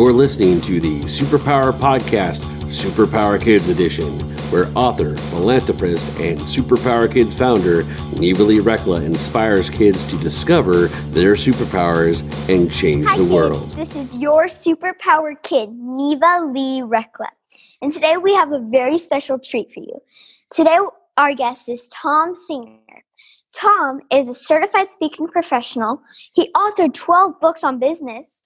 You're listening to the Superpower Podcast, Superpower Kids Edition, where author, philanthropist, and Superpower Kids founder Neva Lee Recla inspires kids to discover their superpowers and change Hi, the kids. world. This is your superpower kid, Neva Lee Recla. And today we have a very special treat for you. Today, our guest is Thom Singer. Thom is a certified speaking professional. He authored 12 books on business,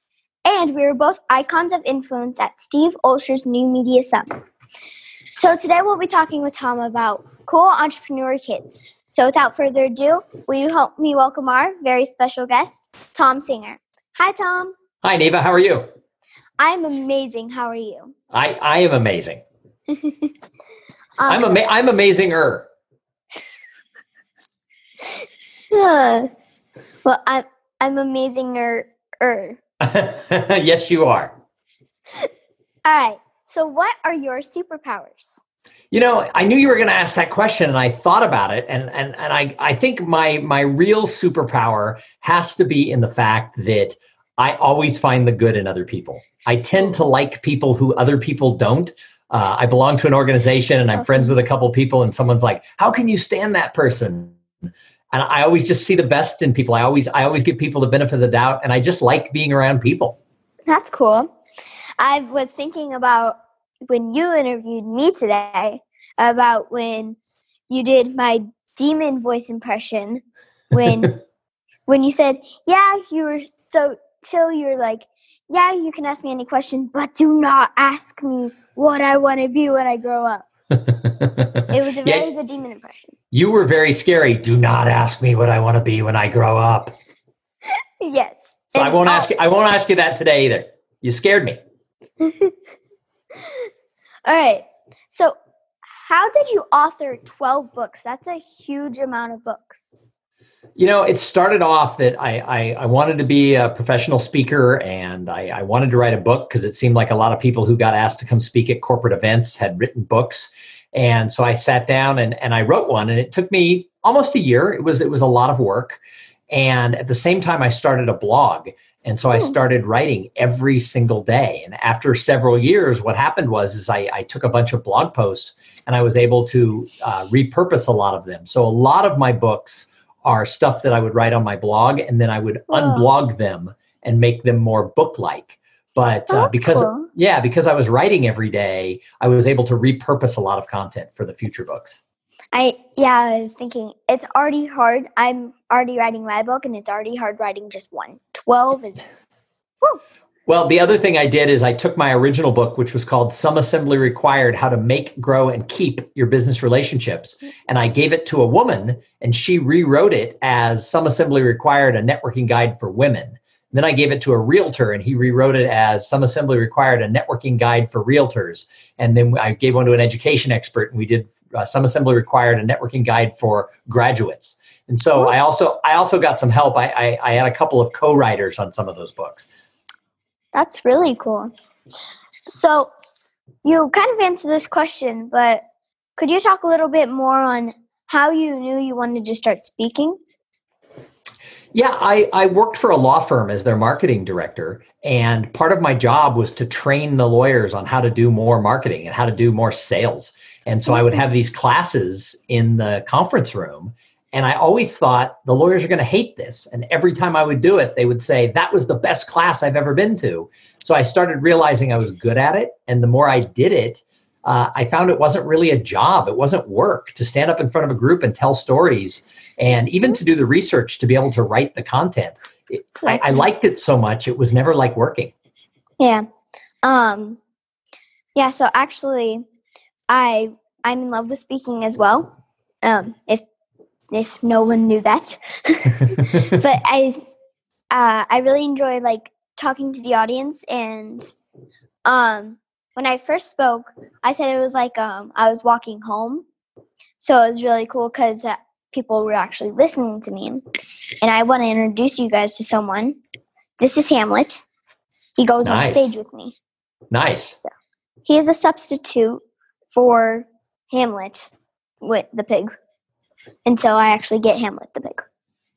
and we were both icons of influence at Steve Olsher's New Media Summit. So today we'll be talking with Thom about cool entrepreneur kids. So without further ado, will you help me welcome our very special guest, Thom Singer. Hi, Thom. Hi, Neva. How are you? I'm amazing. How are you? I, I am amazing. Um, I'm Awesome. ama- I'm amazinger. Well, I'm I'm amazing. Yes, you are. All right. So, what are your superpowers? You know, I knew you were going to ask that question, and I thought about it, and and and I I think my my real superpower has to be in the fact that I always find the good in other people. I tend to like people who other people don't. Uh, I belong to an organization, and I'm Awesome. friends with a couple people, and someone's like, "How can you stand that person?" And I always just see the best in people. I always I always give people the benefit of the doubt, and I just like being around people. That's cool. I was thinking about when you interviewed me today about when you did my demon voice impression when when you said, "Yeah, you were so chill." You're like, "Yeah, you can ask me any question, but do not ask me what I want to be when I grow up." It was a Yeah. very good demon impression. You were very scary. Do not ask me what I want to be when I grow up. Yes. So I won't ask you. I won't ask you that today either. You scared me. All right. So, how did you author 12 books? That's a huge amount of books. You know, it started off that I I, I wanted to be a professional speaker and I, I wanted to write a book because it seemed like a lot of people who got asked to come speak at corporate events had written books. And so I sat down and, and I wrote one and it took me almost a year. It was it was a lot of work. And at the same time I started a blog. And so I Hmm. started writing every single day. And after several years, what happened was is I, I took a bunch of blog posts and I was able to uh, repurpose a lot of them. So a lot of my books are stuff that I would write on my blog, and then I would unblog them and make them more book-like. But Oh, uh, because cool. yeah, because I was writing every day, I was able to repurpose a lot of content for the future books. I yeah, I was thinking it's already hard. I'm already writing my book and it's already hard writing just one. 12 is Woo. Well, the other thing I did is I took my original book, which was called Some Assembly Required How to Make, Grow, and Keep Your Business Relationships. And I gave it to a woman, and she rewrote it as Some Assembly Required A Networking Guide for Women. Then I gave it to a realtor, and he rewrote it as Some Assembly Required A Networking Guide for Realtors. And then I gave one to an education expert, and we did uh, Some Assembly Required A Networking Guide for Graduates. And so I also I also got some help. I, I, I had a couple of co-writers on some of those books. That's really cool. So, you kind of answered this question, but could you talk a little bit more on how you knew you wanted to start speaking? Yeah, I, I worked for a law firm as their marketing director. And part of my job was to train the lawyers on how to do more marketing and how to do more sales. And so I would mm-hmm. have these classes in the conference room. And I always thought the lawyers are going to hate this. And every time I would do it, they would say, that was the best class I've ever been to. So I started realizing I was good at it. And the more I did it, uh, I found it wasn't really a job. It wasn't work to stand up in front of a group and tell stories and even to do the research to be able to write the content. It, I, I liked it so much, it was never like working. Yeah. Um yeah, so actually I I'm in love with speaking as well. Um if if no one knew that. but I uh I really enjoy like talking to the audience and um when I first spoke, I said it was like um I was walking home. So it was really cool cuz uh, people were actually listening to me. And I want to introduce you guys to someone. This is Hamlet. He goes on stage with me. nice. So, He is a substitute for Hamlet with the pig until I actually get Hamlet the pig.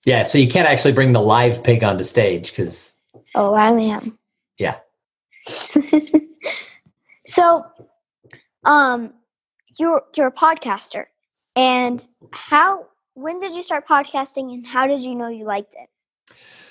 Yeah, so you can't actually bring the live pig onto stage because Oh, I am. Yeah. so, um, you're you're a podcaster, and how? When did you start podcasting, and how did you know you liked it?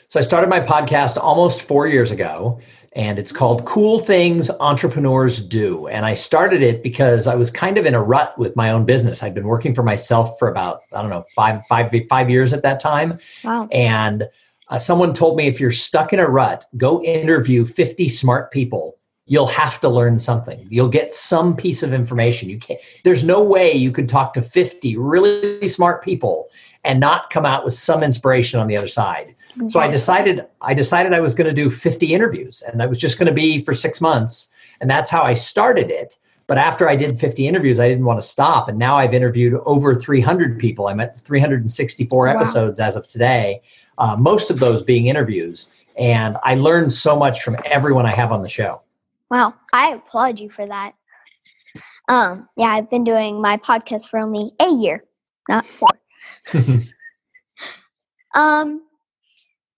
So I started my podcast almost four years ago, and it's called Cool Things Entrepreneurs Do. And I started it because I was kind of in a rut with my own business. I'd been working for myself for about I don't know five five five years at that time. Wow. And uh, someone told me if you're stuck in a rut, go interview 50 smart people. You'll have to learn something. You'll get some piece of information. You can't. There's no way you could talk to 50 really smart people and not come out with some inspiration on the other side. So I decided I decided I was going to do 50 interviews and I was just going to be for 6 months and that's how I started it. But after I did 50 interviews, I didn't want to stop and now I've interviewed over 300 people. I'm at 364 Wow. episodes as of today. Uh, most of those being interviews and I learned so much from everyone I have on the show. Wow, I applaud you for that. Um, yeah, I've been doing my podcast for only a year, not four. Um,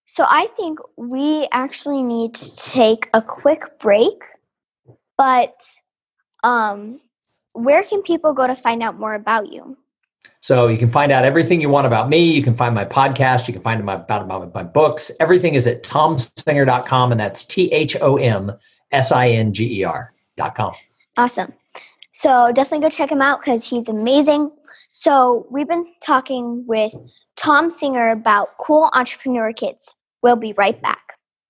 so I think we actually need to take a quick break, but um, where can people go to find out more about you? So you can find out everything you want about me. You can find my podcast. You can find my, about, about my books. Everything is at thomsinger.com, and that's T H O M S I N G E R.com. Awesome. So definitely go check him out because he's amazing. So we've been talking with Thom Singer about cool entrepreneur kids. We'll be right back.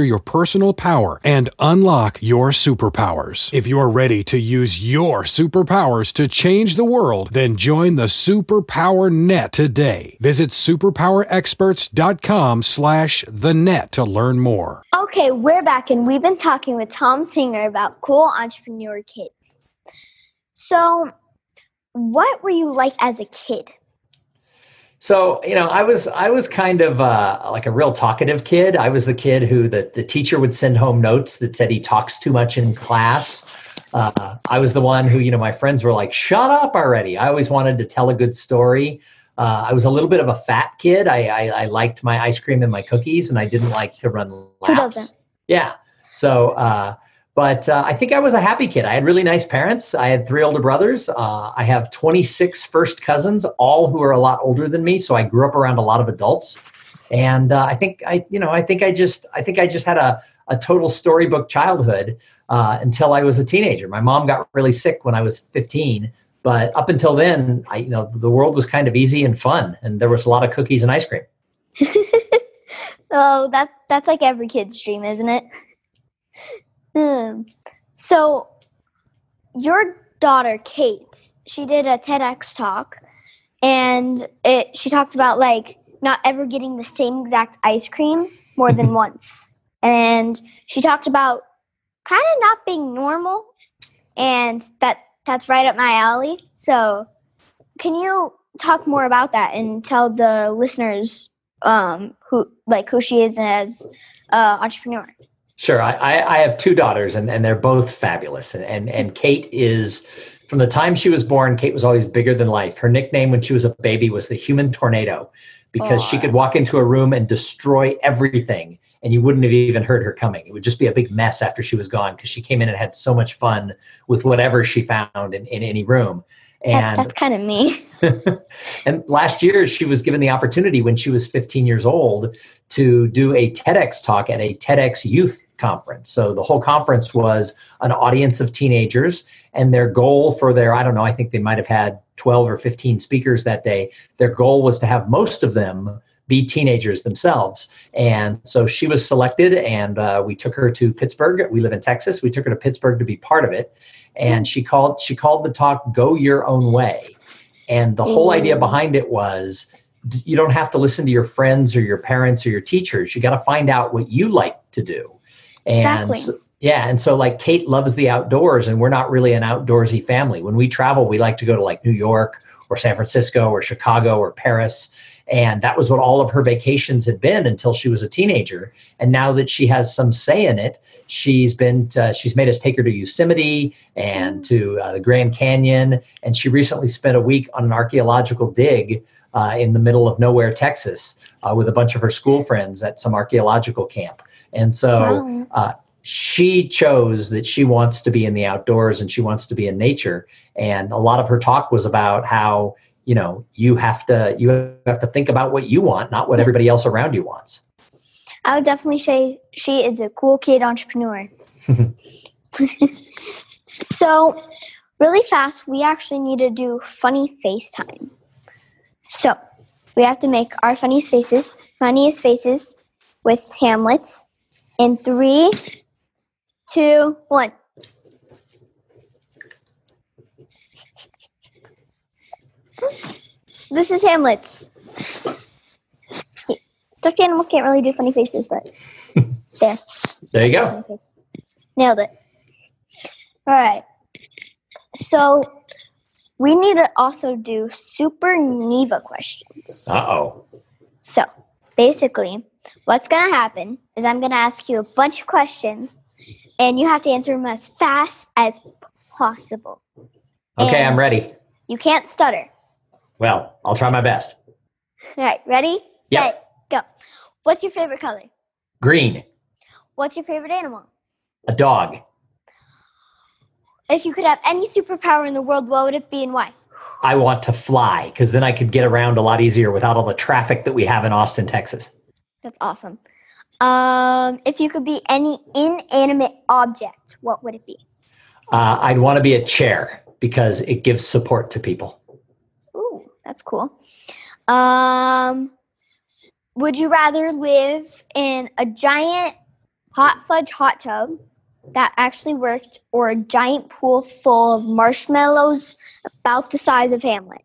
master your personal power and unlock your superpowers. If you're ready to use your superpowers to change the world, then join the Superpower Net today. Visit superpowerexperts.com slash the net to learn more. Okay, we're back and we've been talking with Thom Singer about cool entrepreneur kids. So, what were you like as a kid? So you know, I was I was kind of uh, like a real talkative kid. I was the kid who the, the teacher would send home notes that said he talks too much in class. Uh, I was the one who you know my friends were like, "Shut up already!" I always wanted to tell a good story. Uh, I was a little bit of a fat kid. I, I I liked my ice cream and my cookies, and I didn't like to run laps. Yeah. So, uh, but uh, I think I was a happy kid. I had really nice parents. I had three older brothers. Uh, I have 26 first cousins, all who are a lot older than me. So I grew up around a lot of adults. And uh, I think I, you know, I think I just, I think I just had a, a total storybook childhood uh, until I was a teenager. My mom got really sick when I was 15, but up until then, I, you know, the world was kind of easy and fun, and there was a lot of cookies and ice cream. Oh, that that's like every kid's dream, isn't it? Hmm. So, your daughter Kate, she did a TEDx talk, and it she talked about like not ever getting the same exact ice cream more than once, and she talked about kind of not being normal, and that that's right up my alley. So, can you talk more about that and tell the listeners um, who like who she is as uh, entrepreneur? Sure. I, I, have two daughters and, and they're both fabulous. And, and, and Kate is, from the time she was born, Kate was always bigger than life. Her nickname when she was a baby was the human tornado because she could walk into a room and destroy everything and you wouldn't have even heard her coming. It would just be a big mess after she was gone because she came in and had so much fun with whatever she found in, in any room. That, And that's kind of me. and last year, she was given the opportunity when she was 15 years old to do a TEDx talk at a TEDx youth conference. So the whole conference was an audience of teenagers, and their goal for their, I don't know, I think they might have had 12 or 15 speakers that day. Their goal was to have most of them be teenagers themselves. And so she was selected, and uh, we took her to Pittsburgh. We live in Texas. We took her to Pittsburgh to be part of it. And she called she called the talk "Go Your Own Way," and the whole idea behind it was you don't have to listen to your friends or your parents or your teachers. You got to find out what you like to do. And Exactly. so, Yeah, and so like Kate loves the outdoors, and we're not really an outdoorsy family. When we travel, we like to go to like New York or San Francisco or Chicago or Paris. And that was what all of her vacations had been until she was a teenager. And now that she has some say in it, she's been to, she's made us take her to Yosemite and to uh, the Grand Canyon. And she recently spent a week on an archaeological dig uh, in the middle of nowhere, Texas, uh, with a bunch of her school friends at some archaeological camp. And so Wow. uh, she chose that she wants to be in the outdoors and she wants to be in nature. And a lot of her talk was about how you know you have to you have to think about what you want, not what everybody else around you wants. I would definitely say she is a cool kid entrepreneur. so, really fast, we actually need to do funny FaceTime. So, we have to make our funniest faces, funniest faces with Hamlets in three, two, one. This is Hamlet's. Stuffed animals can't really do funny faces, but there. There you go. Nailed it. All right. So we need to also do super Neva questions. Uh oh. So basically, what's going to happen is I'm going to ask you a bunch of questions, and you have to answer them as fast as possible. Okay, And- I'm ready. You can't stutter. Well, I'll try my best. All right, ready? Yep. Set, go. What's your favorite color? Green, What's your favorite animal? a dog, If you could have any superpower in the world, what would it be and why? I want to fly because then I could get around a lot easier without all the traffic that we have in Austin, Texas. That's awesome. Um, if you could be any inanimate object, what would it be? Uh, I'd want to be a chair because it gives support to people. That's cool. Um, would you rather live in a giant hot fudge hot tub that actually worked or a giant pool full of marshmallows about the size of Hamlet?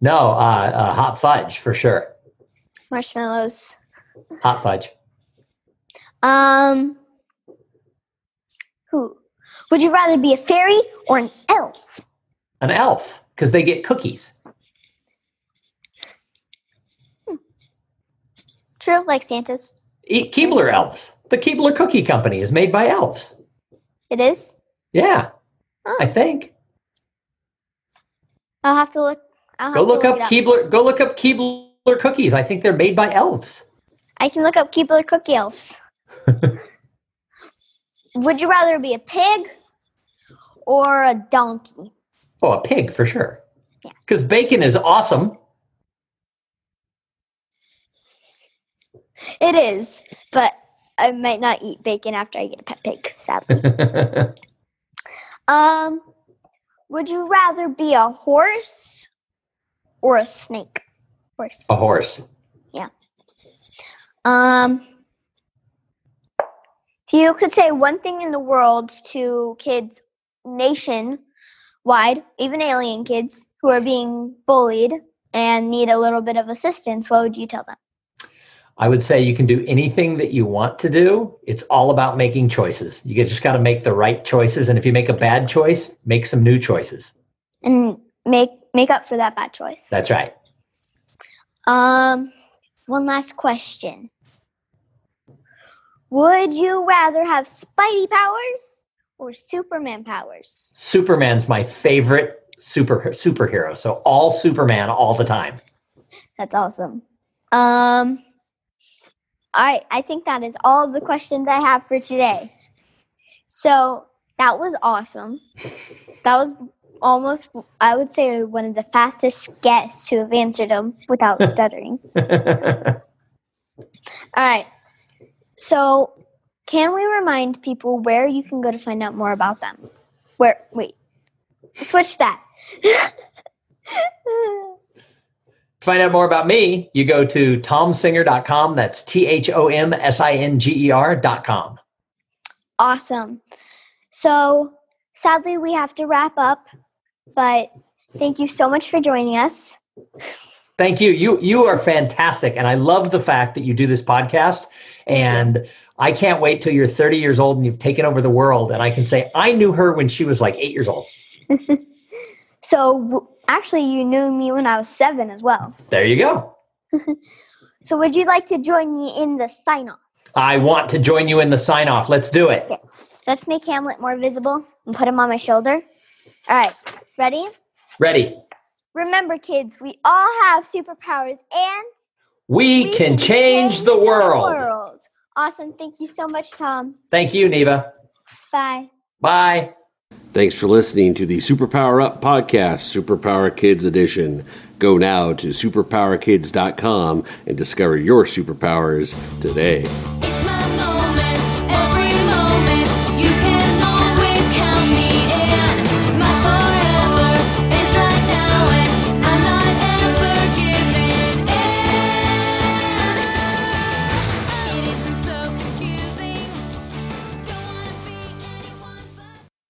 No, uh, uh, hot fudge for sure. Marshmallows. Hot fudge. Um, who? Would you rather be a fairy or an elf? An elf because they get cookies. True, like Santa's. Keebler elves. The Keebler Cookie Company is made by elves. It is. Yeah, Oh. I think. I'll have to look. I'll have Go to look up Keebler. Go look up Keebler cookies. I think they're made by elves. I can look up Keebler Cookie Elves. Would you rather be a pig or a donkey? Oh, a pig for sure. Yeah. Because bacon is awesome. It is, but I might not eat bacon after I get a pet pig, sadly. um, would you rather be a horse or a snake? Horse. a horse. Yeah. Um, if you could say one thing in the world to kids nationwide, even alien kids who are being bullied and need a little bit of assistance, what would you tell them? I would say you can do anything that you want to do. It's all about making choices. You just got to make the right choices. And if you make a bad choice, make some new choices. And make make up for that bad choice. That's right. Um, one last question. Would you rather have Spidey powers or Superman powers? Superman's my favorite super superhero. So all Superman all the time. That's awesome. Um, all right, I think that is all the questions I have for today. So that was awesome. That was almost, I would say, one of the fastest guests to have answered them without stuttering. All right. So, can we remind people where you can go to find out more about them? Where? Wait. Switch that. To find out more about me, you go to thomsinger.com. That's T H O M S I N G E R.com. awesome. So, sadly, we have to wrap up, but thank you so much for joining us. Thank you. You you are fantastic, and I love the fact that you do this podcast. And I can't wait till you're 30 years old and you've taken over the world. And I can say, I knew her when she was like eight years old. So actually, you knew me when I was seven as well. There you go. So would you like to join me in the sign off? I want to join you in the sign off. Let's do it. Yes. Let's make Hamlet more visible and put him on my shoulder. All right. Ready? Ready. Remember, kids, we all have superpowers and We, can, change, the world. world. Awesome. Thank you so much, Thom. Thank you, Neva. Bye. Bye. Thanks for listening to the Superpower Up podcast, Superpower Kids Edition. Go now to superpowerkids.com and discover your superpowers today.